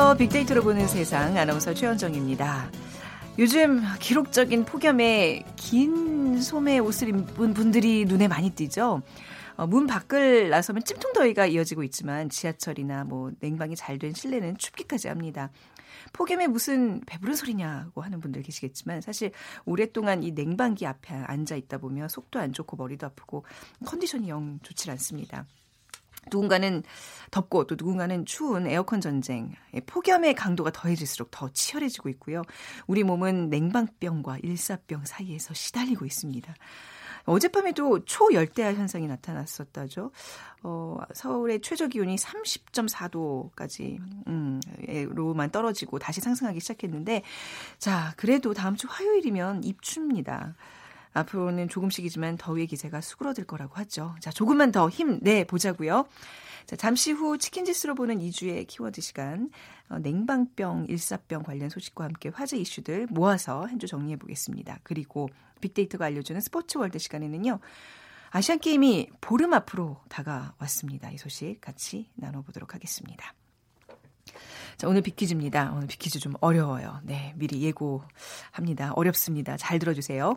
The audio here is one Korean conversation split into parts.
안녕하세요. 빅데이터로 보는 세상 아나운서 최현정입니다. 요즘 기록적인 폭염에 긴 소매 옷을 입은 분들이 눈에 많이 띄죠. 어, 문 밖을 나서면 찜통더위가 이어지고 있지만 지하철이나 뭐 냉방이 잘 된 실내는 춥기까지 합니다. 폭염에 무슨 배부른 소리냐고 하는 분들 계시겠지만 사실 오랫동안 이 냉방기 앞에 앉아 있다 보면 속도 안 좋고 머리도 아프고 컨디션이 영 좋지 않습니다. 누군가는 덥고 또 누군가는 추운 에어컨 전쟁, 폭염의 강도가 더해질수록 더 치열해지고 있고요. 우리 몸은 냉방병과 일사병 사이에서 시달리고 있습니다. 어젯밤에도 초열대야 현상이 나타났었다죠. 어, 서울의 최저 기온이 30.4도까지, 음, 로만 떨어지고 다시 상승하기 시작했는데, 자, 그래도 다음 주 화요일이면 입춥니다. 앞으로는 조금씩이지만 더위의 기세가 수그러들 거라고 하죠. 자, 조금만 더 힘내 보자고요. 자, 잠시 후 치킨 지수로 보는 2주의 키워드 시간. 어, 냉방병, 일사병 관련 소식과 함께 화제 이슈들 모아서 한 주 정리해 보겠습니다. 그리고 빅데이터가 알려주는 스포츠 월드 시간에는요. 아시안 게임이 보름 앞으로 다가왔습니다. 이 소식 같이 나눠보도록 하겠습니다. 자, 오늘 빅퀴즈입니다. 오늘 빅퀴즈 좀 어려워요. 네, 미리 예고합니다. 어렵습니다. 잘 들어주세요.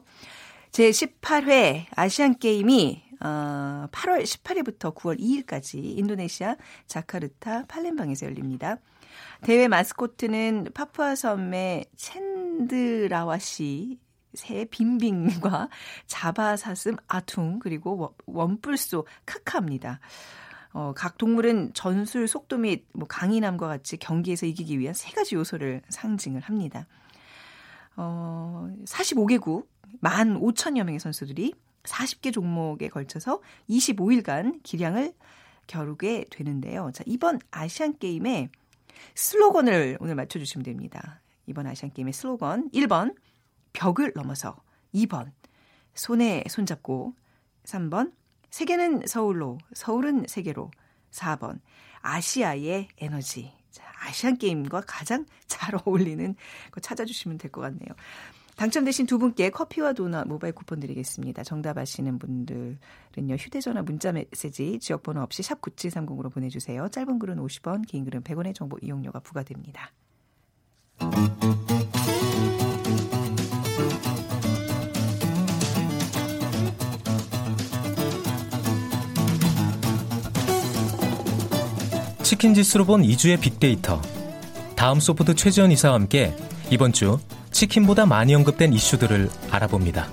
제18회 아시안게임이 어, 8월 18일부터 9월 2일까지 인도네시아 자카르타 팔렘방에서 열립니다. 대회 마스코트는 파푸아 섬의 챈드라와시 새 빈빙과 자바사슴 아퉁 그리고 원뿔소 카카입니다. 어, 각 동물은 전술 속도 및 뭐 강인함과 같이 경기에서 이기기 위한 세 가지 요소를 상징을 합니다. 어, 45개국 1 만 5천여 명의 선수들이 40개 종목에 걸쳐서 25일간 기량을 겨루게 되는데요. 자, 이번 아시안 게임의 슬로건을 오늘 맞춰 주시면 됩니다. 이번 아시안 게임의 슬로건 1번 벽을 넘어서 2번 손에 손잡고 3번 세계는 서울로 서울은 세계로 4번 아시아의 에너지 자, 아시안 게임과 가장 잘 어울리는 거 찾아주시면 될 것 같네요. 당첨되신 두 분께 커피와 도넛 모바일 쿠폰 드리겠습니다. 정답 아시는 분들은요. 휴대전화 문자 메시지 지역번호 없이 샵 9730으로 보내주세요. 짧은 글은 50원, 긴 글은 100원의 정보 이용료가 부과됩니다. 치킨 지수로 본 2주의 빅데이터. 다음 소프트 최지원 이사와 함께 이번 주 치킨보다 많이 언급된 이슈들을 알아봅니다.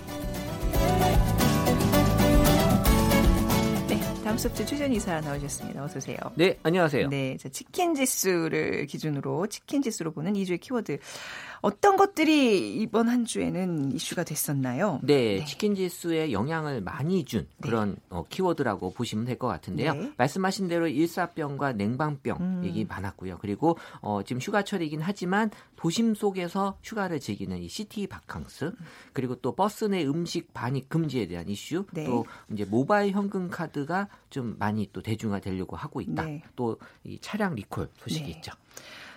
소프트 최전 이사 나오셨습니다. 어서 오세요. 네, 안녕하세요. 네, 자, 치킨 지수를 기준으로 치킨 지수로 보는 2주의 키워드 어떤 것들이 이번 한 주에는 이슈가 됐었나요? 네, 네. 치킨 지수에 영향을 많이 준 네. 그런 네. 어, 키워드라고 보시면 될 것 같은데요. 네. 말씀하신 대로 일사병과 냉방병 음. 얘기 많았고요. 그리고 어, 지금 휴가철이긴 하지만 도심 속에서 휴가를 즐기는 이 city 바캉스 그리고 또 버스 내 음식 반입 금지에 대한 이슈 네. 또 이제 모바일 현금 카드가 좀 많이 또 대중화되려고 하고 있다. 네. 또이 차량 리콜 소식이 네. 있죠.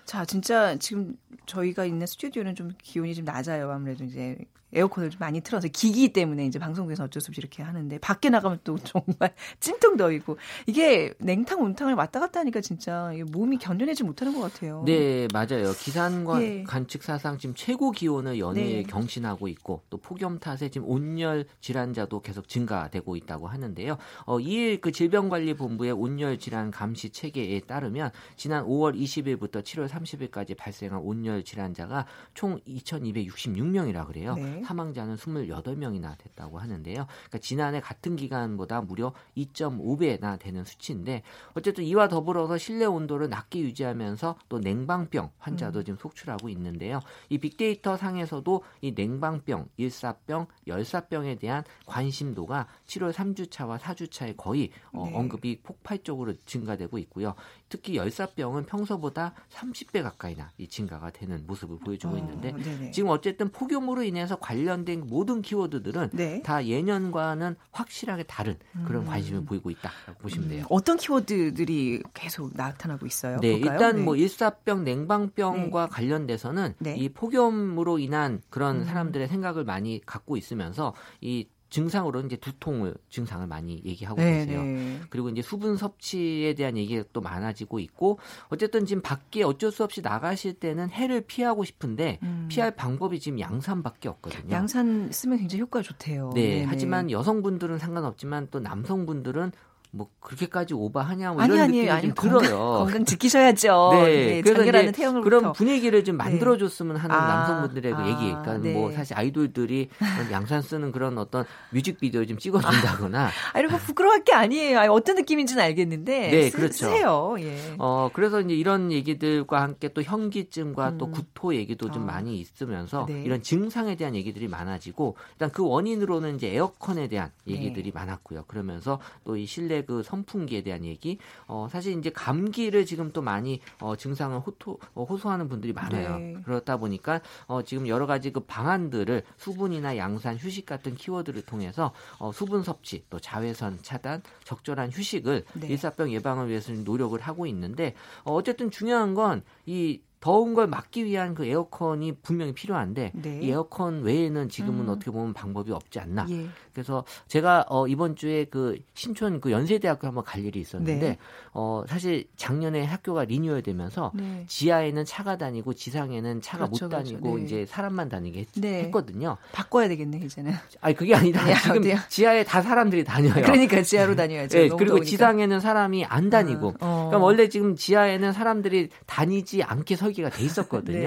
자, 진짜 지금 저희가 있는 스튜디오는 좀 기온이 좀 낮아요. 아무래도 이제 에어컨을 좀 많이 틀어서 기기 때문에 이제 방송국에서 어쩔 수 없이 이렇게 하는데 밖에 나가면 또 정말 찜통 더위고 이게 냉탕 온탕을 왔다 갔다 하니까 진짜 몸이 견뎌내지 못하는 것 같아요. 네 맞아요. 기상 관 예. 관측 사상 지금 최고 기온을 연일 네. 경신하고 있고 또 폭염 탓에 지금 온열 질환자도 계속 증가되고 있다고 하는데요. 어, 이일 그 질병관리본부의 온열 질환 감시 체계에 따르면 지난 5월 20일부터 7월 30일까지 발생한 온열 질환자가 총 2,266명이라 그래요. 네. 사망자는 28명이나 됐다고 하는데요. 그러니까 지난해 같은 기간보다 무려 2.5배나 되는 수치인데 어쨌든 이와 더불어서 실내 온도를 낮게 유지하면서 또 냉방병 환자도 음. 지금 속출하고 있는데요. 이 빅데이터 상에서도 이 냉방병, 일사병, 열사병에 대한 관심도가 7월 3주차와 4주차에 거의 어, 네. 언급이 폭발적으로 증가되고 있고요. 특히 열사병은 평소보다 30배 가까이나 이 증가가 되는 모습을 보여주고 어, 있는데 어, 지금 어쨌든 폭염으로 인해서 관련된 모든 키워드들은 네. 다 예년과는 확실하게 다른 그런 음. 관심을 보이고 있다라고 보시면 돼요. 음. 어떤 키워드들이 계속 나타나고 있어요? 네, 볼까요? 일단 뭐 네. 뭐 일사병, 냉방병과 네. 관련돼서는 네. 이 폭염으로 인한 그런 음. 사람들의 생각을 많이 갖고 있으면서 이 증상으로 이제 두통을 증상을 많이 얘기하고 네, 계세요. 네. 그리고 이제 수분 섭취에 대한 얘기가 또 많아지고 있고 어쨌든 지금 밖에 어쩔 수 없이 나가실 때는 해를 피하고 싶은데 음. 피할 방법이 지금 양산밖에 없거든요. 양산 쓰면 굉장히 효과가 좋대요. 네, 네네. 하지만 여성분들은 상관없지만 또 남성분들은 뭐 그렇게까지 오버하냐 뭐 이런 아니, 느낌이 아니, 좀 건강, 들어요. 건강 지키셔야죠. 네, 네 그래서 태형을부터. 그런 분위기를 좀 네. 만들어줬으면 하는 아, 남성분들의 그 아, 얘기. 그러니까 네. 뭐 사실 아이돌들이 양산 쓰는 그런 어떤 뮤직비디오 좀 찍어준다거나. 아, 이런 거 부끄러울 게 아니에요. 아니, 어떤 느낌인지는 알겠는데. 네, 쓰, 그렇죠. 쓰세요. 예. 어 그래서 이제 이런 얘기들과 함께 또 현기증과 음. 또 구토 얘기도 좀 어. 많이 있으면서 네. 이런 증상에 대한 얘기들이 많아지고 일단 그 원인으로는 이제 에어컨에 대한 얘기들이 네. 많았고요. 그러면서 또 이 실내 그 선풍기에 대한 얘기. 어, 사실 이제 감기를 지금 또 많이 어, 증상을 호토, 어, 호소하는 분들이 많아요. 네. 그렇다 보니까 어, 지금 여러 가지 그 방안들을 수분이나 양산, 휴식 같은 키워드를 통해서 어, 수분 섭취, 또 자외선 차단, 적절한 휴식을 네. 일사병 예방을 위해서 노력을 하고 있는데 어, 어쨌든 중요한 건 이 더운 걸 막기 위한 그 에어컨이 분명히 필요한데 네. 이 에어컨 외에는 지금은 음. 어떻게 보면 방법이 없지 않나. 예. 그래서 제가 어 이번 주에 그 신촌 그 연세대학교 한번 갈 일이 있었는데 네. 어 사실 작년에 학교가 리뉴얼되면서 네. 지하에는 차가 다니고 지상에는 차가 그렇죠, 못 그렇죠. 다니고 그렇죠. 이제 사람만 다니게 했, 네. 거든요 바꿔야 되겠네 이제는. 아니 그게 아니라 네, 지금 어디요? 지하에 다 사람들이 다녀요. 그러니까 지하로 다녀야죠. 네, 그리고 더우니까. 지상에는 사람이 안 다니고. 어, 어. 그러니까 원래 지금 지하에는 사람들이 다니지 않게 서 설계가 돼 있었거든요. 네.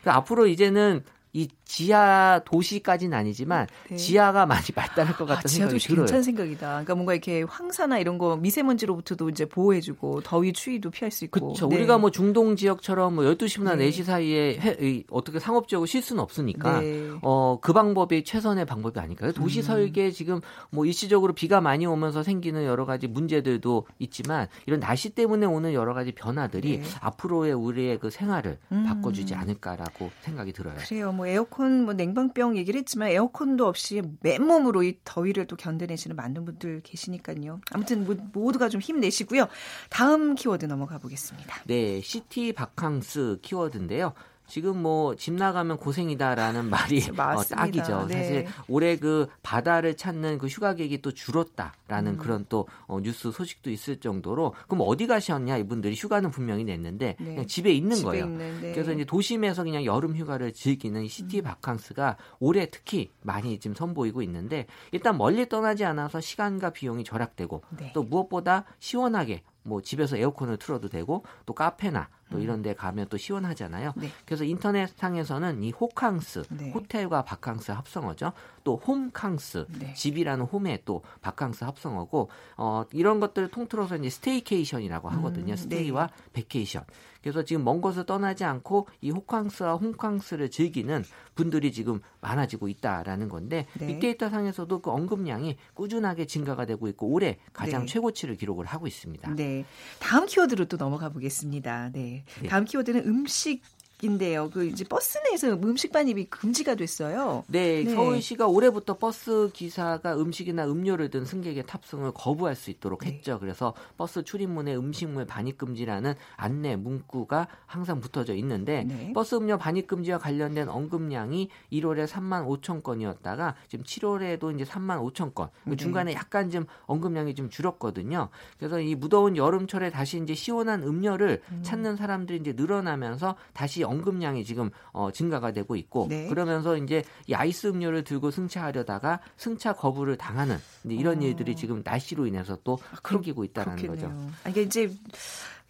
그러니까 앞으로 이제는 이 지하 도시까지는 아니지만 네. 지하가 많이 발달할 것 같은 아, 생각이 들어요. 괜찮은 생각이다. 그러니까 뭔가 이렇게 황사나 이런 거 미세먼지로부터도 이제 보호해주고 더위 추위도 피할 수 있고. 그렇죠. 네. 우리가 뭐 중동 지역처럼 뭐 12시나 네. 4시 사이에 해, 어떻게 상업적으로 쉴 수는 없으니까 네. 어, 그 방법이 최선의 방법이 아닐까요? 도시 음. 설계 지금 뭐 일시적으로 비가 많이 오면서 생기는 여러 가지 문제들도 있지만 이런 날씨 때문에 오는 여러 가지 변화들이 네. 앞으로의 우리의 그 생활을 음. 바꿔주지 않을까라고 생각이 들어요. 그래요. 뭐 에어컨, 뭐 냉방병 얘기를 했지만 에어컨도 없이 맨몸으로 이 더위를 또 견뎌내시는 많은 분들 계시니까요. 아무튼 모두가 좀 힘내시고요. 다음 키워드 넘어가 보겠습니다. 네, city 바캉스 키워드인데요. 지금 뭐 집 나가면 고생이다라는 말이 어, 딱이죠. 네. 사실 올해 그 바다를 찾는 그 휴가객이 또 줄었다라는 음. 그런 또 어, 뉴스 소식도 있을 정도로 그럼 어디 가셨냐 이분들이 휴가는 분명히 냈는데 네. 그냥 집에 있는 집에 거예요. 있는, 네. 그래서 이제 도심에서 그냥 여름 휴가를 즐기는 city 음. 바캉스가 올해 특히 많이 지금 선보이고 있는데 일단 멀리 떠나지 않아서 시간과 비용이 절약되고 네. 또 무엇보다 시원하게 뭐 집에서 에어컨을 틀어도 되고 또 카페나 또 음. 이런 데 가면 또 시원하잖아요. 네. 그래서 인터넷상에서는 이 호캉스, 네. 호텔과 바캉스 합성어죠. 또 홈캉스, 네. 집이라는 홈에 또 바캉스 합성어고 어 이런 것들을 통틀어서 이제 staycation이라고 하거든요. 음, 네. stay와 vacation. 그래서 지금 먼 곳을 떠나지 않고 이 호캉스와 홈캉스를 즐기는 분들이 지금 많아지고 있다라는 건데 네. 빅데이터 상에서도 그 언급량이 꾸준하게 증가가 되고 있고 올해 가장 네. 최고치를 기록을 하고 있습니다. 네. 다음 키워드로 또 넘어가 보겠습니다. 네. 네. 다음 키워드는 음식 인데요. 그 이제 버스 내에서 음식 반입이 금지가 됐어요. 네, 네, 서울시가 올해부터 버스 기사가 음식이나 음료를 든 승객의 탑승을 거부할 수 있도록 네. 했죠. 그래서 버스 출입문에 음식물 반입 금지라는 안내 문구가 항상 붙어져 있는데 네. 버스 음료 반입 금지와 관련된 언급량이 1월에 3만 5천 건이었다가 지금 7월에도 이제 3만 5천 건. 그 네. 중간에 약간 좀 언급량이 좀 줄었거든요. 그래서 이 무더운 여름철에 다시 이제 시원한 음료를 음. 찾는 사람들이 이제 늘어나면서 다시 언급량이 지금 어, 증가가 되고 있고 네. 그러면서 이제 이 아이스 음료를 들고 승차하려다가 승차 거부를 당하는 이런 어. 일들이 지금 날씨로 인해서 또 아, 생기고 있다는 거죠. 아, 이게 이제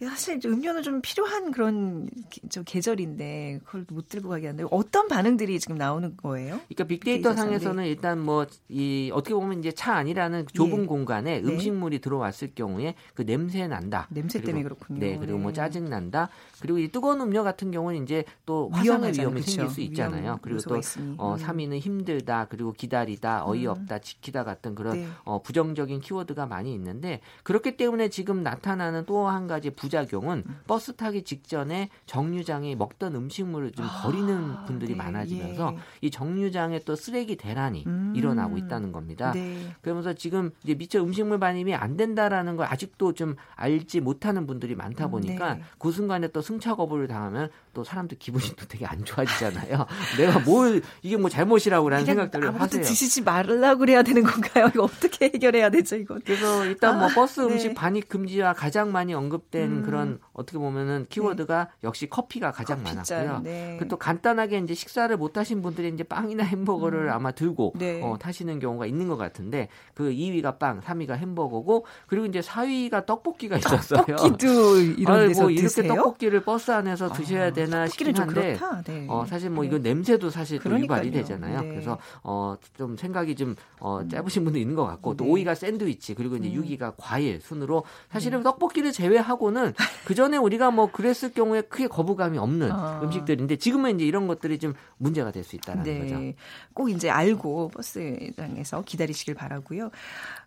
사실 음료는 좀 필요한 그런 좀 계절인데 그걸 못 들고 가게 하는데 어떤 반응들이 지금 나오는 거예요? 그러니까 빅데이터 상에서는 일단 뭐 이 어떻게 보면 이제 차 안이라는 좁은 예. 공간에 네. 음식물이 들어왔을 경우에 그 냄새 난다. 냄새 때문에 그렇군요. 네, 그리고 뭐 네. 짜증 난다. 그리고 이 뜨거운 음료 같은 경우는 이제 또 화상의 위험이 그렇죠. 생길 수 있잖아요. 그리고 또 어, 3위는 음. 힘들다, 그리고 기다리다, 어이없다, 음. 지키다 같은 그런 네. 어, 부정적인 키워드가 많이 있는데 그렇기 때문에 지금 나타나는 또 한 가지 부 부작용은 음. 버스 타기 직전에 정류장에 먹던 음식물을 좀 아, 버리는 분들이 네, 많아지면서 예. 이 정류장에 또 쓰레기 대란이 음. 일어나고 있다는 겁니다. 네. 그러면서 지금 이제 미처 음식물 반입이 안 된다라는 걸 아직도 좀 알지 못하는 분들이 많다 음, 보니까 네. 그 순간에 또 승차 거부를 당하면 또 사람들 기분이 또 되게 안 좋아지잖아요. 내가 뭘 이게 뭐 잘못이라고 라는 생각들을 하세요. 드시지 말라고 그래야 되는 건가요? 이거 어떻게 해결해야 되죠, 이건? 그래서 일단 뭐 아, 버스 네. 음식 네. 반입 금지와 가장 많이 언급된 음. 그런 어떻게 보면은 키워드가 네. 역시 커피가 가장 커피잔, 많았고요. 네. 그또 간단하게 이제 식사를 못 하신 분들이 이제 빵이나 햄버거를 음. 아마 들고 네. 어, 타시는 경우가 있는 것 같은데 그 2위가 빵, 3위가 햄버거고 그리고 이제 4위가 떡볶이가 있었어요. 떡볶이도 이런 데서 뭐 이렇게 떡볶이를 버스 안에서 드셔야 아, 되나 싶긴 한데 어, 사실 뭐 이거 냄새도 사실 또 유발이 되잖아요. 그래서 어, 좀 생각이 좀 어, 짧으신 분도 있는 것 같고 또 5위가 샌드위치 그리고 이제 음. 6위가 과일 순으로 사실은 음. 떡볶이를 제외하고는 그 전에 우리가 뭐 그랬을 경우에 크게 거부감이 없는 어. 음식들인데 지금은 이제 이런 것들이 좀 문제가 될 수 있다는 네. 거죠. 꼭 이제 알고 버스장에서 기다리시길 바라고요.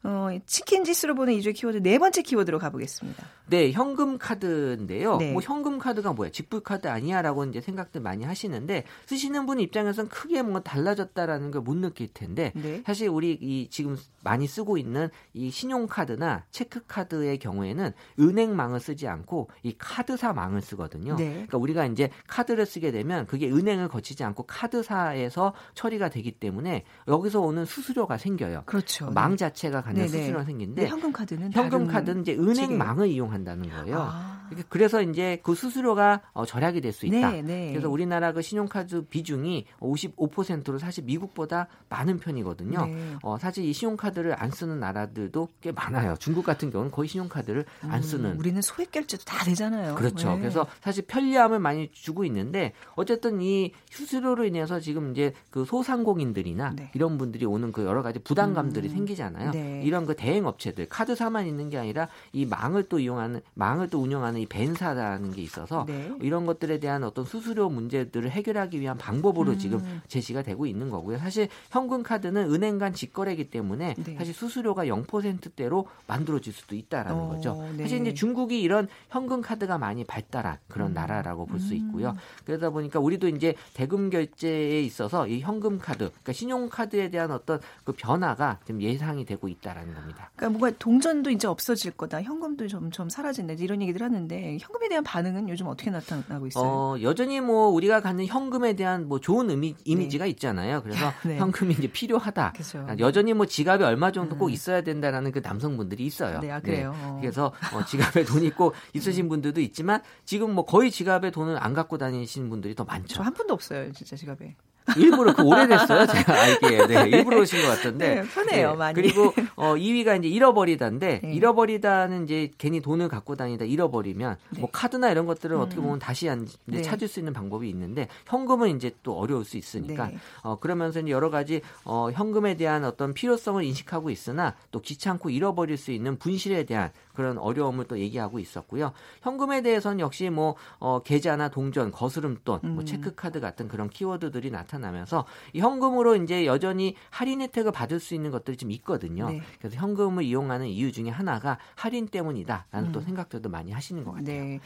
어, 치킨 지수로 보는 이주의 키워드 네 번째 키워드로 가보겠습니다. 네, 현금 카드인데요. 네. 뭐 현금 카드가 뭐야? 직불 카드 아니야라고 이제 생각들 많이 하시는데 쓰시는 분 입장에서는 크게 뭔가 달라졌다라는 걸 못 느낄 텐데 네. 사실 우리 이 지금 많이 쓰고 있는 이 신용카드나 체크카드의 경우에는 은행망을 쓰지 않고 이 카드사 망을 쓰거든요. 네. 그러니까 우리가 이제 카드를 쓰게 되면 그게 은행을 거치지 않고 카드사에서 처리가 되기 때문에 여기서 오는 수수료가 생겨요. 그렇죠. 망 자체가 갖는 수수료가 생기는데 현금 카드는 현금 카드는 이제 은행 망을 이용한다는 거예요. 아. 그래서 이제 그 수수료가 어, 절약이 될 수 있다. 네, 네. 그래서 우리나라 그 신용카드 비중이 55%로 사실 미국보다 많은 편이거든요. 네. 어, 사실 이 신용카드를 안 쓰는 나라들도 꽤 많아요. 중국 같은 경우는 거의 신용카드를 안 음, 쓰는. 음, 우리는 소액 결제도 다 되잖아요. 그렇죠. 네. 그래서 사실 편리함을 많이 주고 있는데 어쨌든 이 수수료로 인해서 지금 이제 그 소상공인들이나 네. 이런 분들이 오는 그 여러 가지 부담감들이 음, 생기잖아요. 네. 이런 그 대행 업체들 카드사만 있는 게 아니라 이 망을 또 이용하는 망을 또 운영하는 이 벤사라는 게 있어서 네. 이런 것들에 대한 어떤 수수료 문제들을 해결하기 위한 방법으로 음. 지금 제시가 되고 있는 거고요. 사실 현금 카드는 은행 간 직거래이기 때문에 네. 사실 수수료가 0%대로 만들어질 수도 있다라는 어, 거죠. 네. 사실 이제 중국이 이런 현금 카드가 많이 발달한 그런 음. 나라라고 볼수 음. 있고요. 그러다 보니까 우리도 이제 대금 결제에 있어서 이 현금 카드, 그러니까 신용 카드에 대한 어떤 그 변화가 좀 예상이 되고 있다라는 겁니다. 그러니까 뭔가 동전도 이제 없어질 거다, 현금도 점점 사라진다 이런 얘기들 하는데. 있는데 현금에 대한 반응은 요즘 어떻게 나타나고 있어요? 어, 여전히 뭐 우리가 갖는 현금에 대한 뭐 좋은 의미, 이미지가 네. 있잖아요. 그래서 네. 현금이 이제 필요하다. 그렇죠. 여전히 뭐 지갑에 얼마 정도 꼭 음. 있어야 된다라는 그 남성분들이 있어요. 네, 아, 그래요. 네. 그래서 어, 지갑에 돈이 꼭 있으신 분들도 있지만 지금 뭐 거의 지갑에 돈을 안 갖고 다니시는 분들이 더 많죠. 저한 푼도 없어요, 진짜 지갑에. 일부러 그 오래됐어요. 제가 알기에. 네, 일부러 오신 것 같던데. 네, 편해요, 네, 많이. 그리고 어 2위가 이제 잃어버리다인데 네. 잃어버리다는 이제 괜히 돈을 갖고 다니다 잃어버리면 네. 뭐 카드나 이런 것들은 음. 어떻게 보면 다시 한, 네. 찾을 수 있는 방법이 있는데 현금은 이제 또 어려울 수 있으니까 네. 어 그러면서 이제 여러 가지 어 현금에 대한 어떤 필요성을 인식하고 있으나 또 귀찮고 잃어버릴 수 있는 분실에 대한 그런 어려움을 또 얘기하고 있었고요. 현금에 대해서는 역시 뭐 어, 계좌나 동전, 거스름돈, 뭐 음. 뭐 체크카드 같은 그런 키워드들이 나타나면서 이 현금으로 이제 여전히 할인 혜택을 받을 수 있는 것들이 좀 있거든요. 네. 그래서 현금을 이용하는 이유 중에 하나가 할인 때문이다라는 음. 또 생각들도 많이 하시는 것 같아요. 네.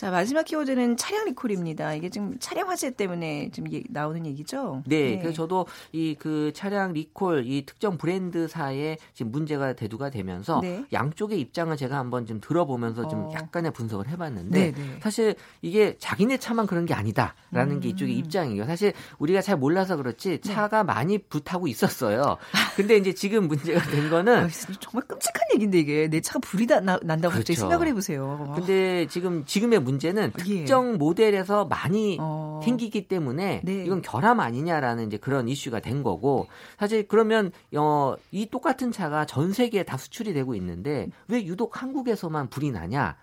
자 마지막 키워드는 차량 리콜입니다. 이게 지금 차량 화재 때문에 지금 나오는 얘기죠? 네, 네. 그래서 저도 이 그 차량 리콜 이 특정 브랜드사에 지금 문제가 대두가 되면서 네. 양쪽의 입장을 제가 한번 좀 들어보면서 좀 어. 약간의 분석을 해봤는데 네, 네. 사실 이게 자기네 차만 그런 게 아니다라는 음. 게 이쪽의 입장이에요. 사실 우리가 잘 몰라서 그렇지 네. 차가 많이 불타고 있었어요. 근데 이제 지금 문제가 된 거는 아, 정말 끔찍한 얘기인데 이게 내 차가 불이 나, 난다고 그렇죠. 생각을 해보세요. 근데 지금 지금의 문제는 예. 특정 모델에서 많이 어. 생기기 때문에 네. 이건 결함 아니냐라는 이제 그런 이슈가 된 거고 사실 그러면 어, 이 똑같은 차가 전 세계에 다 수출이 되고 있는데 왜 유독 한국에서만 불이 나냐라는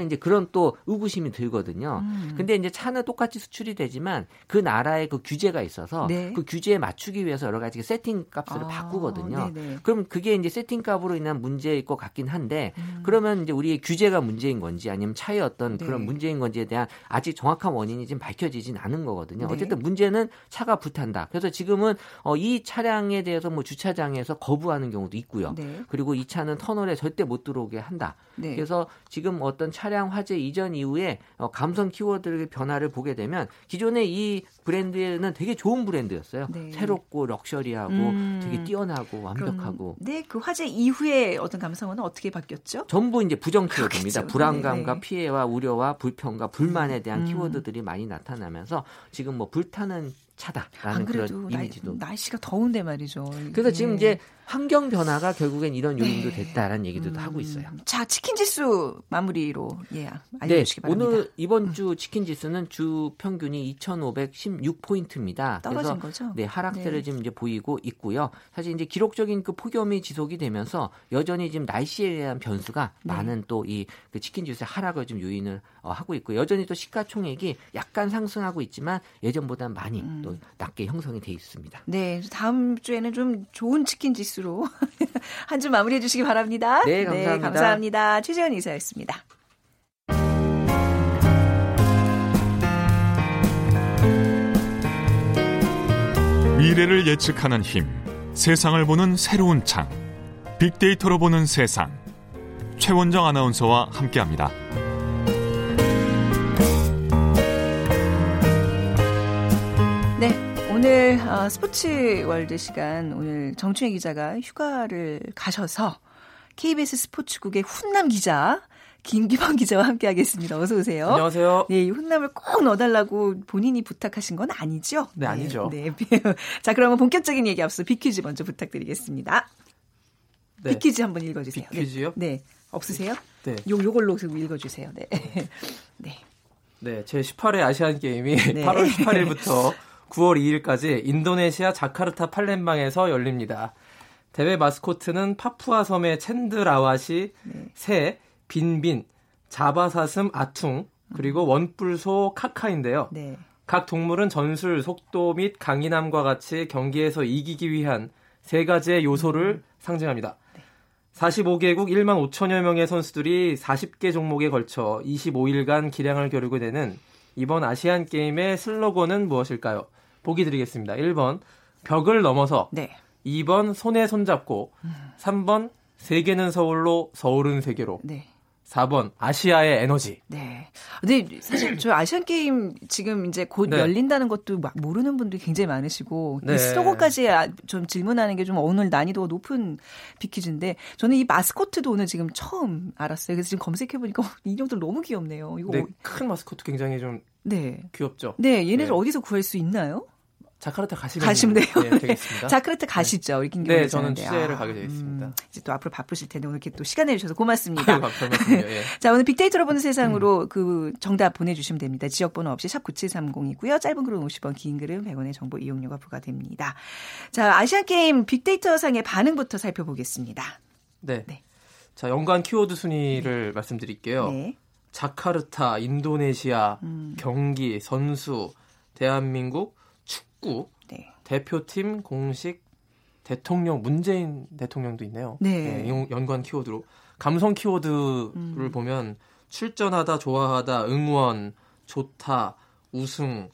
네. 이제 그런 또 의구심이 들거든요. 음. 근데 이제 차는 똑같이 수출이 되지만 그 나라의 그 규제가 있어서 네. 그 규제에 맞추기 위해서 여러 가지 세팅 값을 아. 바꾸거든요. 네네. 그럼 그게 이제 세팅 값으로 인한 문제일 것 같긴 한데 음. 그러면 이제 우리의 규제가 문제인 건지 아니면 차의 어떤 그런 문제인 건지에 대한 아직 정확한 원인이 지금 밝혀지진 않은 거거든요. 네. 어쨌든 문제는 차가 불탄다. 그래서 지금은 어, 이 차량에 대해서 뭐 주차장에서 거부하는 경우도 있고요. 네. 그리고 이 차는 터널에 절대 못 들어오게 한다. 네. 그래서 지금 어떤 차량 화재 이전 이후에 어, 감성 키워드의 변화를 보게 되면 기존의 이 브랜드는 되게 좋은 브랜드였어요. 네. 새롭고 럭셔리하고 음. 되게 뛰어나고 완벽하고. 네, 그 화재 이후에 어떤 감성은 어떻게 바뀌었죠? 전부 이제 부정 키워드입니다. 불안감과 네. 피해와 우려와 불평과 불만에 대한 음. 키워드들이 많이 나타나면서 지금 뭐 불타는 차다라는 그런 이미지도 날씨가 더운데 말이죠. 그래서 예. 지금 이제 환경 변화가 결국엔 이런 요인도 네. 됐다라는 얘기도 음. 하고 있어요. 자, 치킨 지수 마무리로 예, 알려주시기 네, 바랍니다. 오늘 이번 주 치킨 지수는 주 평균이 2,516 포인트입니다. 떨어진 거죠? 네, 하락세를 네. 지금 이제 보이고 있고요. 사실 이제 기록적인 그 폭염이 지속이 되면서 여전히 지금 날씨에 대한 변수가 네. 많은 또 이 그 치킨 지수의 하락을 좀 요인을 어, 하고 있고 여전히 또 시가총액이 약간 상승하고 있지만 예전보다 많이 음. 또 낮게 형성이 돼 있습니다. 네, 다음 주에는 좀 좋은 치킨 지수 뉴스로 한 주 마무리해 주시기 바랍니다. 네, 감사합니다. 네, 감사합니다. 최재원 이사였습니다. 미래를 예측하는 힘, 세상을 보는 새로운 창, 빅데이터로 보는 세상. 최원정 아나운서와 함께합니다. 오늘 어, 스포츠 월드 시간 오늘 정춘혜 기자가 휴가를 가셔서 KBS 스포츠국의 훈남 기자 김기범 기자와 함께하겠습니다. 어서 오세요. 안녕하세요. 네, 이 훈남을 꼭 넣어달라고 본인이 부탁하신 건 아니죠? 네, 아니죠. 네. 네. 자, 그러면 본격적인 얘기 앞서 비퀴즈 먼저 부탁드리겠습니다. 네. 비퀴즈 한번 읽어주세요. 비퀴즈요? 네. 네. 없으세요? 네. 요 요걸로 읽어주세요. 네. 네. 네, 제 18회 아시안 게임이 네. 8월 18일부터 9월 2일까지 인도네시아 자카르타 팔렘방에서 열립니다. 대회 마스코트는 파푸아 섬의 챈드라와시, 네. 새, 빈빈, 자바사슴 아퉁, 그리고 원뿔소 카카인데요. 네. 각 동물은 전술, 속도 및 강인함과 같이 경기에서 이기기 위한 세 가지의 요소를 음. 상징합니다. 45개국 1만 5천여 명의 선수들이 40개 종목에 걸쳐 25일간 기량을 겨루게 되는 이번 아시안 게임의 슬로건은 무엇일까요? 보기 드리겠습니다. 1번 벽을 넘어서 네. 2번 손에 손잡고 음. 3번 세계는 서울로 서울은 세계로 네. 4번 아시아의 에너지. 네. 근데 사실 저 아시안 게임 지금 이제 곧 네. 열린다는 것도 막 모르는 분들이 굉장히 많으시고 네. 스로고까지 아, 좀 질문하는 게 좀 오늘 난이도가 높은 비키즈인데 저는 이 마스코트도 오늘 지금 처음 알았어요. 그래서 지금 검색해 보니까 인형들 너무 귀엽네요. 이거 네, 큰 마스코트 굉장히 좀 네. 귀엽죠. 네, 얘네들 네. 어디서 구할 수 있나요? 자카르타 가시면, 가시면 돼요. 네, 되겠습니다. 자카르타 가시죠. 우리 김경희 네, 저는 취재를 아, 가게 되어 있습니다. 음, 이제 또 앞으로 바쁘실 텐데 오늘 이렇게 또 시간 내주셔서 고맙습니다. 예. 자, 오늘 빅데이터로 보는 세상으로 음. 그 정답 보내주시면 됩니다. 지역번호 없이 샵 9730이고요. 짧은 글은 50원, 긴 글은 100원의 정보 이용료가 부과됩니다. 자, 아시안게임 빅데이터 상의 반응부터 살펴보겠습니다. 네. 네. 자, 연관 키워드 순위를 네. 말씀드릴게요. 네. 자카르타, 인도네시아, 음. 경기, 선수, 대한민국, 축구 네. 대표팀 공식 대통령 문재인 대통령도 있네요. 네. 네 연관 키워드로 감성 키워드를 음. 보면 출전하다, 좋아하다, 응원, 좋다, 우승,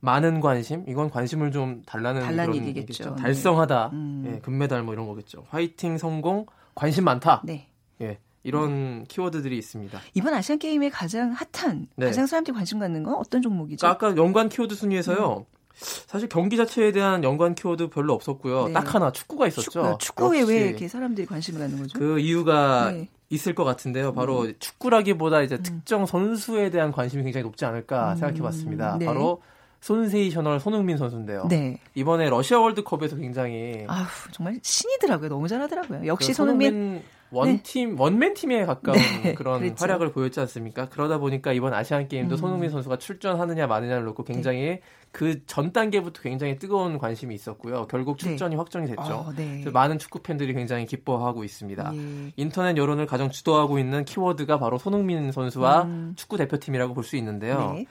많은 관심 이건 관심을 좀 달라는 그런 얘기겠죠. 네. 달성하다, 음. 예, 금메달 뭐 이런 거겠죠. 화이팅 성공, 관심 많다. 네. 예. 이런 음. 키워드들이 있습니다. 이번 아시안 게임에 가장 핫한, 네. 가장 사람들이 관심 갖는 건 어떤 종목이죠? 아까 연관 키워드 순위에서요. 음. 사실 경기 자체에 대한 연관 키워드 별로 없었고요. 네. 딱 하나 축구가 있었죠. 축구, 에왜 이렇게 사람들이 관심을 갖는 거죠? 그 이유가 네. 있을 것 같은데요. 바로 음. 축구라기보다 이제 음. 특정 선수에 대한 관심이 굉장히 높지 않을까 음. 생각해봤습니다. 네. 바로 손세이셔널 손흥민 선수인데요. 네. 이번에 러시아 월드컵에서 굉장히 아 정말 신이더라고요. 너무 잘하더라고요. 역시 그 손흥민, 손흥민 원팀 네. 원맨 팀에 가까운 네. 그런 그렇죠. 활약을 보였지 않습니까? 그러다 보니까 이번 아시안 게임도 음. 손흥민 선수가 출전하느냐 마느냐를 놓고 굉장히 네. 그전 단계부터 굉장히 뜨거운 관심이 있었고요. 결국 네. 출전이 확정이 됐죠. 어, 많은 축구 팬들이 굉장히 기뻐하고 있습니다. 예. 인터넷 여론을 가장 주도하고 있는 키워드가 바로 손흥민 선수와 음. 축구 대표팀이라고 볼 수 있는데요. 네.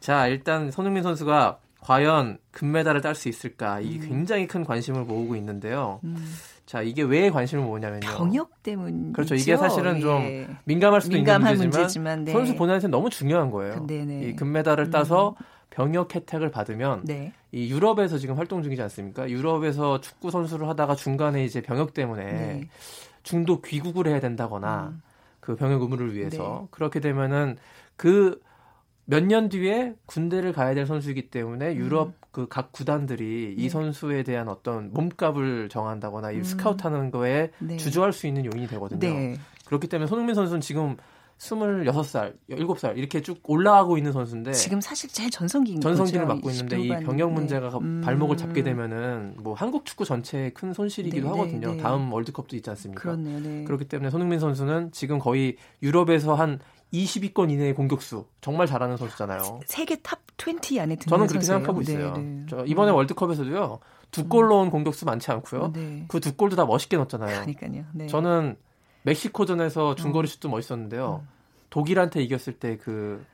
자, 일단 손흥민 선수가 과연 금메달을 딸 수 있을까? 이게 음. 굉장히 큰 관심을 모으고 있는데요. 음. 자, 이게 왜 관심을 모으냐면요. 병역 때문 그렇죠. 이게 사실은 좀 예. 민감할 수도 있는 문제지만, 문제지만 네. 선수 본인한테 너무 중요한 거예요. 네네. 이 금메달을 따서 음. 병역 혜택을 받으면 네. 이 유럽에서 지금 활동 중이지 않습니까? 유럽에서 축구 선수를 하다가 중간에 이제 병역 때문에 네. 중도 귀국을 해야 된다거나 음. 그 병역 의무를 위해서 네. 그렇게 되면은 그 몇 년 뒤에 군대를 가야 될 선수이기 때문에 유럽 음. 그각 구단들이 네. 이 선수에 대한 어떤 몸값을 정한다거나 이 음. 스카우트하는 거에 네. 주저할 수 있는 요인이 되거든요. 네. 그렇기 때문에 손흥민 선수는 지금 26살, 7살 이렇게 쭉 올라가고 있는 선수인데 지금 사실 제일 전성기인 전성기를 거죠. 맡고 있는데 이 병역 문제가 네. 음. 발목을 잡게 되면은 뭐 한국 축구 전체에 큰 손실이기도 네, 네 하거든요. 네, 다음 월드컵도 있지 않습니까? 그렇네요. 네. 그렇기 때문에 손흥민 선수는 지금 거의 유럽에서 한 20위권 이내의 공격수 정말 잘하는 선수잖아요. 세계 탑 20 안에 드는 저는 그렇게 선수예요. 생각하고 있어요. 네, 저 이번에 음. 월드컵에서도요. 두 골 넣은 공격수 많지 않고요. 그두 골도 다 멋있게 넣었잖아요. 그러니까요. 저는 멕시코전에서 중거리 어. 슛도 멋있었는데요. 음. 독일한테 이겼을 때 그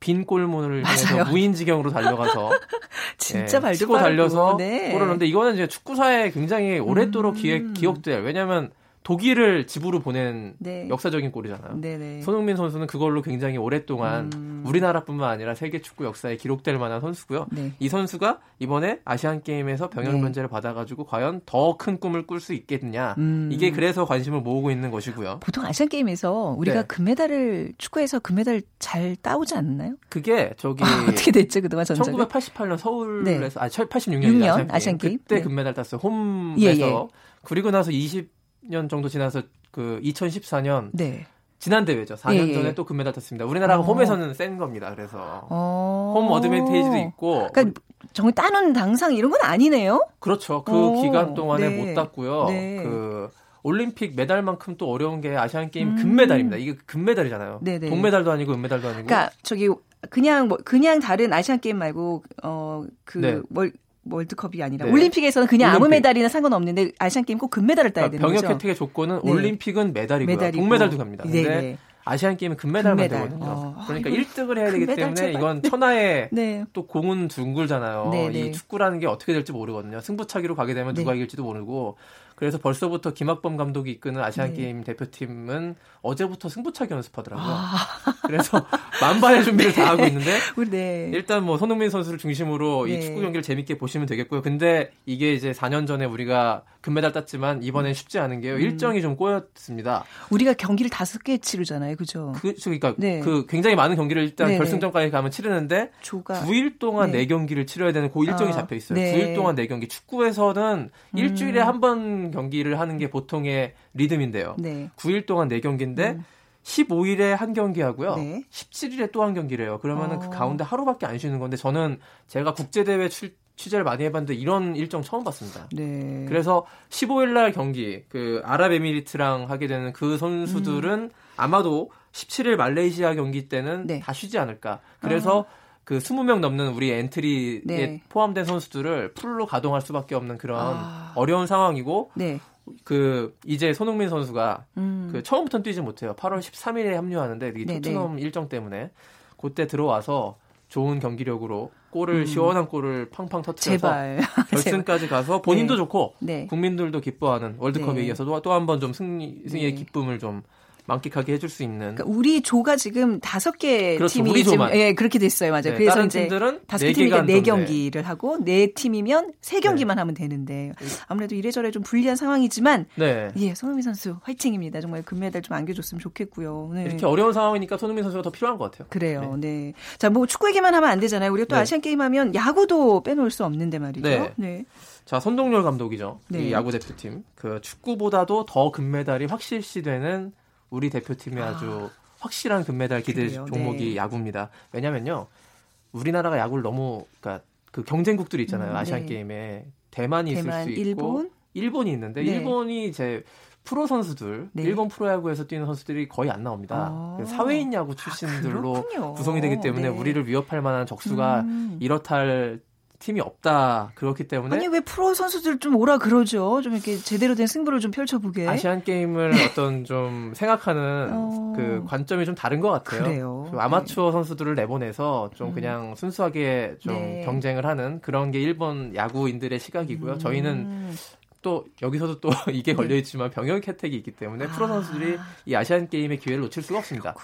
빈 골문을 향해서 무인지경으로 달려가서 진짜 예, 발도 치고 달려서 네. 골을 넣는데 이거는 이제 축구사에 굉장히 오랫도록 음. 기획, 기억될 왜냐하면 독일을 집으로 보낸 네. 역사적인 골이잖아요. 네네. 손흥민 선수는 그걸로 굉장히 오랫동안 음. 우리나라뿐만 아니라 세계 축구 역사에 기록될 만한 선수고요. 네. 이 선수가 이번에 아시안 게임에서 병역 네. 면제를 받아가지고 과연 더 큰 꿈을 꿀 수 있겠느냐. 음. 이게 그래서 관심을 모으고 있는 것이고요. 보통 아시안 게임에서 우리가 네. 금메달을 축구에서 금메달 잘 따오지 않나요? 그게 저기 어떻게 됐죠 그동안 전적 1988년 서울에서 아 86년 아시안, 아시안 게임 그때 네. 금메달 땄어요. 홈에서 예, 예. 그리고 나서 20 년 정도 지나서 그 2014년 네. 지난 대회죠. 4년 예, 예. 전에 또 금메달 탔습니다. 우리나라가 어. 홈에서는 센 겁니다. 그래서 어. 홈 어드밴테이지도 있고. 그러니까 정말 따는 당상 이런 건 아니네요. 그렇죠. 그 오. 기간 동안에 네. 못 땄고요. 네. 그 올림픽 메달만큼 또 어려운 게 아시안 게임 음. 금메달입니다. 이게 금메달이잖아요. 네네. 동메달도 아니고 은메달도 아니고. 그러니까 저기 그냥 뭐 그냥 다른 아시안 게임 말고 어그 네. 월드컵이 아니라 네. 올림픽에서는 그냥 올림픽. 아무 메달이나 상관없는데 아시안 게임 꼭 금메달을 따야 그러니까 되는 병역 거죠. 병역 혜택의 조건은 네. 올림픽은 메달이고요. 메달이고. 동메달도 갑니다. 네, 근데 네. 아시안 게임은 금메달만 금메달. 되거든요. 어. 그러니까 아, 1등을 해야 되기 때문에 제발. 이건 천하의 네. 또 공은 둥글잖아요. 네, 이 네. 축구라는 게 어떻게 될지 모르거든요. 승부차기로 가게 되면 누가 이길지도 모르고 그래서 벌써부터 김학범 감독이 이끄는 아시안 게임 네. 대표팀은 어제부터 승부차기 연습하더라고요. 아. 그래서 만반의 준비를 다 하고 있는데 네. 일단 뭐 손흥민 선수를 중심으로 네. 이 축구 경기를 재밌게 보시면 되겠고요. 근데 이게 이제 4년 전에 우리가 금메달 땄지만 이번엔 쉽지 않은 게요. 음. 일정이 좀 꼬였습니다. 우리가 경기를 다섯 개 치르잖아요. 그죠? 그 그러니까 네. 그 굉장히 많은 경기를 일단 네, 네. 결승전까지 가면 치르는데 조가. 9일 동안 네. 4경기를 치러야 되는 그 일정이 아. 잡혀 있어요. 네. 9일 동안 4경기. 축구에서는 음. 일주일에 한번 경기를 하는 게 보통의 리듬인데요. 네. 9일 동안 4경기인데 음. 15일에 한 경기 하고요. 네. 17일에 또 한 경기래요. 그러면은 그 어. 그 가운데 하루밖에 안 쉬는 건데 저는 제가 국제 대회 취재를 많이 해봤는데 이런 일정 처음 봤습니다. 네. 그래서 15일 날 경기 그 아랍에미리트랑 하게 되는 그 선수들은 음. 아마도 17일 말레이시아 경기 때는 네. 다 쉬지 않을까. 그래서 어. 그 20명 넘는 우리 엔트리에 네. 포함된 선수들을 풀로 가동할 수밖에 없는 그런 아. 어려운 상황이고 네. 그 이제 손흥민 선수가 음. 그 처음부터는 뛰지 못해요. 8월 13일에 합류하는데 이 토트넘 일정 때문에 그때 들어와서 좋은 경기력으로 골을 음. 시원한 골을 팡팡 터트려서 결승까지 가서 본인도 네. 좋고 네. 국민들도 기뻐하는 월드컵에 네. 이어서 또 한 번 좀 승리 승리의 네. 기쁨을 좀 만끽하게 해줄 수 있는. 그러니까 우리 조가 지금 다섯 개 그렇죠, 팀이 지금 예 그렇게 됐어요, 맞아요. 네, 그래서 이제 다섯 개 팀이니까 네 경기를 하고 네 팀이면 세 경기만 네. 하면 되는데 아무래도 이래저래 좀 불리한 상황이지만 네. 예 손흥민 선수 화이팅입니다. 정말 금메달 좀 안겨줬으면 좋겠고요. 네. 이렇게 어려운 상황이니까 손흥민 선수가 더 필요한 것 같아요. 그래요, 네. 네. 자뭐 축구 얘기만 하면 안 되잖아요. 우리가 또 네. 아시안 게임 하면 야구도 빼놓을 수 없는데 말이죠. 네. 네. 자, 손동열 감독이죠. 네. 이 야구 대표팀. 그 축구보다도 더 금메달이 확실시되는 우리 대표팀이 아. 주 확실한 금메달 기대 그래요? 종목이 네. 야구입니다. 왜냐면요. 우리나라가 야구를 너무 그러니까 그 경쟁국들이 있잖아요. 음, 아시안 네. 게임에 대만이 대만, 있을 수 있고 일본? 일본이 있는데 네. 일본이 이제 프로 선수들, 네. 일본 프로야구에서 뛰는 선수들이 거의 안 나옵니다. 아. 사회인 야구 출신들로 아, 구성이 되기 때문에 네. 우리를 위협할 만한 적수가 음. 이렇다 할 팀이 없다. 그렇기 때문에 아니 왜 프로 선수들 좀 오라 그러죠. 좀 이렇게 제대로 된 승부를 좀 펼쳐보게. 아시안 게임을 어떤 좀 생각하는 어... 그 관점이 좀 다른 것 같아요. 그래요. 그 아마추어 네. 선수들을 내보내서 좀 음. 그냥 순수하게 좀 네. 경쟁을 하는 그런 게 일본 야구인들의 시각이고요. 음. 저희는 또 여기서도 또 이게 네. 걸려 있지만 병역 혜택이 있기 때문에 아. 프로 선수들이 이 아시안 게임의 기회를 놓칠 수가 없습니다.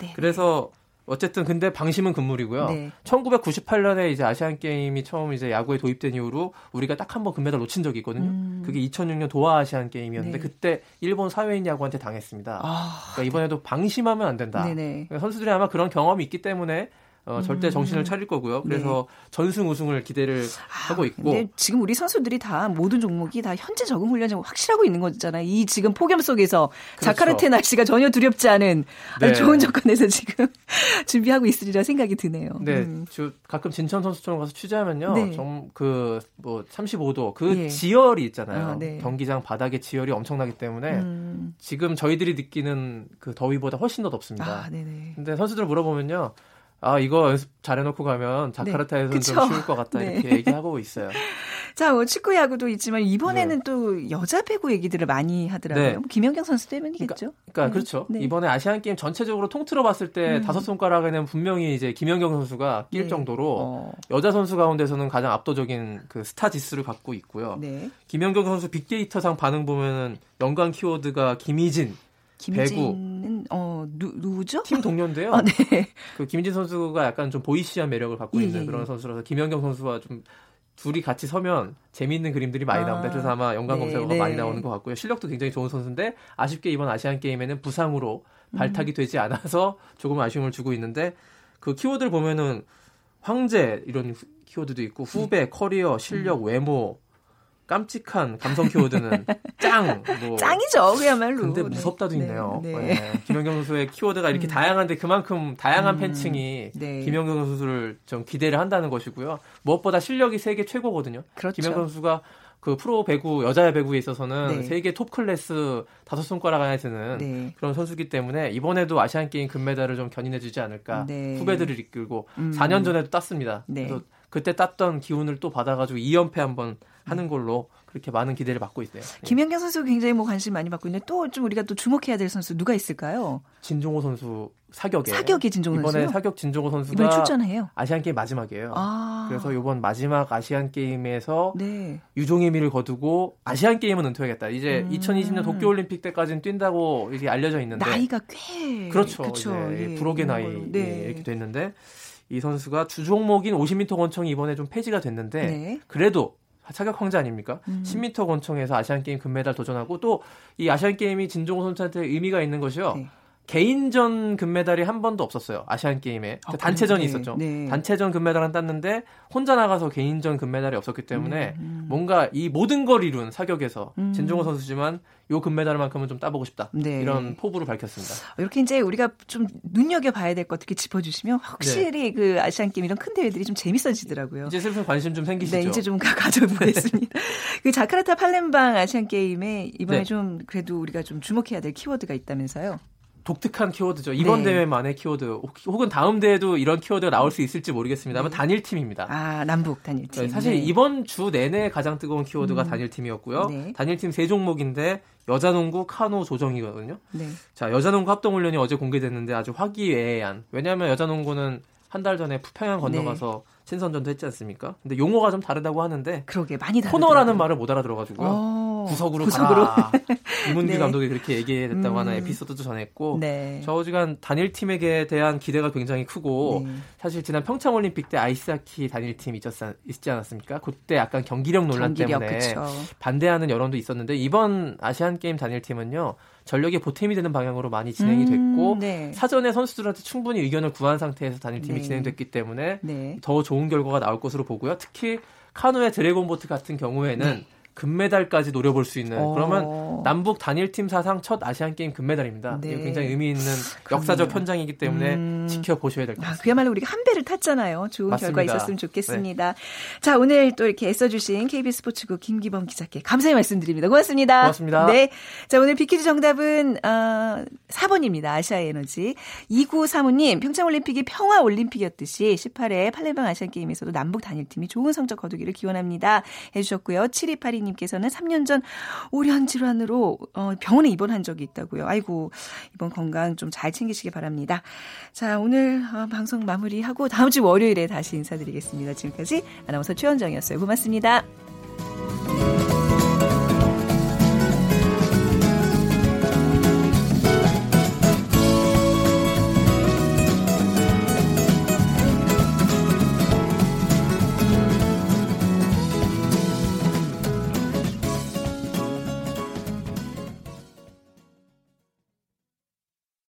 네. 그래서 어쨌든 근데 방심은 금물이고요. 네. 1998년에 이제 아시안 게임이 처음 이제 야구에 도입된 이후로 우리가 딱 한 번 금메달 놓친 적이 있거든요. 음. 그게 2006년 도하 아시안 게임이었는데 네. 그때 일본 사회인 야구한테 당했습니다. 아. 그러니까 이번에도 방심하면 안 된다. 그러니까 선수들이 아마 그런 경험이 있기 때문에 어, 절대 정신을 음. 차릴 거고요. 그래서 네. 전승 우승을 기대를 아, 하고 있고. 지금 우리 선수들이 다 모든 종목이 다 현재 적응 훈련이 확실하고 있는 거잖아요. 이 지금 폭염 속에서 그렇죠. 자카르테 날씨가 전혀 두렵지 않은 네. 좋은 조건에서 지금 준비하고 있으리라 생각이 드네요. 네, 음. 가끔 진천 선수촌 가서 취재하면요. 네. 좀그뭐 35도 그 예. 지열이 있잖아요. 아, 네. 경기장 바닥의 지열이 엄청나기 때문에 음. 지금 저희들이 느끼는 그 더위보다 훨씬 더 덥습니다. 아, 네네. 근데 선수들 물어보면요. 아 이거 연습 잘해놓고 가면 자카르타에서는 네. 좀 쉬울 것 같다 네. 이렇게 얘기하고 있어요. 자, 뭐 축구 야구도 있지만 이번에는 네. 또 여자 배구 얘기들을 많이 하더라고요. 네. 뭐 김연경 선수 때문이겠죠. 그러니까, 그러니까 네. 그렇죠. 네. 이번에 아시안 게임 전체적으로 통틀어 봤을 때 음. 다섯 손가락에는 분명히 이제 김연경 선수가 낄 네. 정도로 어. 여자 선수 가운데서는 가장 압도적인 그 스타 지수를 갖고 있고요. 김연경 선수 빅데이터상 반응 보면은 연관 키워드가 김희진 김진은 어 누, 누구죠? 팀 동료인데요. 아, 네. 그 김진 선수가 약간 좀 보이시한 매력을 갖고 예, 있는 예, 그런 예. 선수라서 김연경 선수와 좀 둘이 같이 서면 재미있는 그림들이 많이 아, 나옵니다. 그래서 아마 연관 네, 검색어가 네. 많이 나오는 것 같고요. 실력도 굉장히 좋은 선수인데 아쉽게 이번 아시안 게임에는 부상으로 발탁이 음. 되지 않아서 조금 아쉬움을 주고 있는데 그 키워드를 보면은 황제 이런 키워드도 있고 후배, 음. 커리어, 실력, 음. 외모 깜찍한 감성 키워드는 짱. 뭐. 짱이죠, 그야말로. 근데 네. 무섭다도 네. 있네요. 네. 네. 김연경 선수의 키워드가 이렇게 음. 다양한데 그만큼 다양한 음. 팬층이 네. 김연경 선수를 좀 기대를 한다는 것이고요. 무엇보다 실력이 세계 최고거든요. 그렇죠. 김연경 선수가 그 프로 배구 여자 배구에 있어서는 네. 세계 톱 클래스 다섯 손가락 안에 드는 네. 그런 선수기 때문에 이번에도 아시안 게임 금메달을 좀 견인해주지 않을까 네. 후배들을 이끌고 음. 4년 전에도 땄습니다. 그래서 그때 땄던 기운을 또 받아가지고 2연패 한번 하는 걸로 그렇게 많은 기대를 받고 있어요. 네. 김연경 선수 굉장히 뭐 관심 많이 받고 있는데 또 좀 우리가 또 주목해야 될 선수 누가 있을까요? 진종호 선수 사격에 사격의 진종호 이번에 선수요? 사격 진종호 선수가 이번 출전해요. 아시안 게임 마지막이에요. 아. 그래서 이번 마지막 아시안 게임에서 네. 유종의 미를 거두고 아시안 게임은 은퇴하겠다. 이제 음. 2020년 도쿄 올림픽 때까지는 뛴다고 이게 알려져 있는데 나이가 꽤 그렇죠. 그렇죠. 이제 예. 불혹의 나이 네. 이렇게 됐는데 이 선수가 주 종목인 50m 권총이 이번에 좀 폐지가 됐는데 네. 그래도 사격 황제 아닙니까? 음. 10m 권총에서 아시안 게임 금메달 도전하고 또 이 아시안 게임이 진종호 선수한테 의미가 있는 것이요. 네. 개인전 금메달이 한 번도 없었어요. 아시안 게임에 아, 단체전이 네. 있었죠. 네. 단체전 금메달은 땄는데 혼자 나가서 개인전 금메달이 없었기 때문에 음, 음. 뭔가 이 모든 걸 이룬 사격에서 음. 진종호 선수지만 요 금메달만큼은 좀 따보고 싶다. 네. 이런 포부를 밝혔습니다. 이렇게 이제 우리가 좀 눈여겨 봐야 될 것 어떻게 짚어주시면 확실히 네. 그 아시안 게임 이런 큰 대회들이 좀 재밌어지더라고요. 이제 슬슬 관심 좀 생기시죠? 네, 이제 좀 가져보겠습니다. 그 자카르타 팔렘방 아시안 게임에 이번에 네. 좀 그래도 우리가 좀 주목해야 될 키워드가 있다면서요? 독특한 키워드죠. 이번 네. 대회만의 키워드 혹은 다음 대회도 이런 키워드가 나올 수 있을지 모르겠습니다만 네. 단일 팀입니다. 아 남북 단일 팀. 네, 사실 네. 이번 주 내내 가장 뜨거운 키워드가 음. 단일 팀이었고요. 네. 단일 팀 세 종목인데 여자농구 카노 조정이거든요. 네. 자 여자농구 합동훈련이 어제 공개됐는데 아주 화기애애한. 왜냐하면 여자농구는 한 달 전에 부평양 건너가서 신선전도 했지 않습니까? 근데 용어가 좀 다르다고 하는데 그러게 많이 다르 코너라는 말을 못 알아들어가지고요. 어, 구석으로, 구석으로. 가라. 이문규 네. 감독이 그렇게 얘기했다고 음. 하는 에피소드도 전했고 네. 저지간 단일팀에게 대한 기대가 굉장히 크고 네. 사실 지난 평창 올림픽 때 아이스하키 단일팀 있었지 않았습니까? 그때 약간 경기력 논란 경기력, 때문에 그쵸. 반대하는 여론도 있었는데 이번 아시안 게임 단일팀은요. 전력의 보탬이 되는 방향으로 많이 진행이 됐고 음, 네. 사전에 선수들한테 충분히 의견을 구한 상태에서 단일팀이 네. 진행됐기 때문에 네. 더 좋은 결과가 나올 것으로 보고요. 특히 카누의 드래곤보트 같은 경우에는 네. 금메달까지 노려볼 수 있는 어. 그러면 남북 단일팀 사상 첫 아시안 게임 금메달입니다. 네. 굉장히 의미 있는 역사적 현장이기 때문에 음. 지켜보셔야 될 것 같습니다. 아, 그야말로 우리가 한 배를 탔잖아요. 좋은 맞습니다. 결과 있었으면 좋겠습니다. 네. 자 오늘 또 이렇게 애써주신 KBS 스포츠국 김기범 기자께 감사의 말씀드립니다. 고맙습니다. 고맙습니다. 네, 자 오늘 비키즈 정답은 어, 4번입니다. 아시아 에너지 2935님 평창올림픽이 평화올림픽이었듯이 18회 팔레방 아시안 게임에서도 남북 단일팀이 좋은 성적 거두기를 기원합니다. 해주셨고요. 7282님 님께서는 3년 전 오련 질환으로 어, 병원에 입원한 적이 있다고요. 아이고 이번 건강 좀 잘 챙기시기 바랍니다. 자 오늘 어, 방송 마무리하고 다음 주 월요일에 다시 인사드리겠습니다. 지금까지 아나운서 최원정이었어요. 고맙습니다.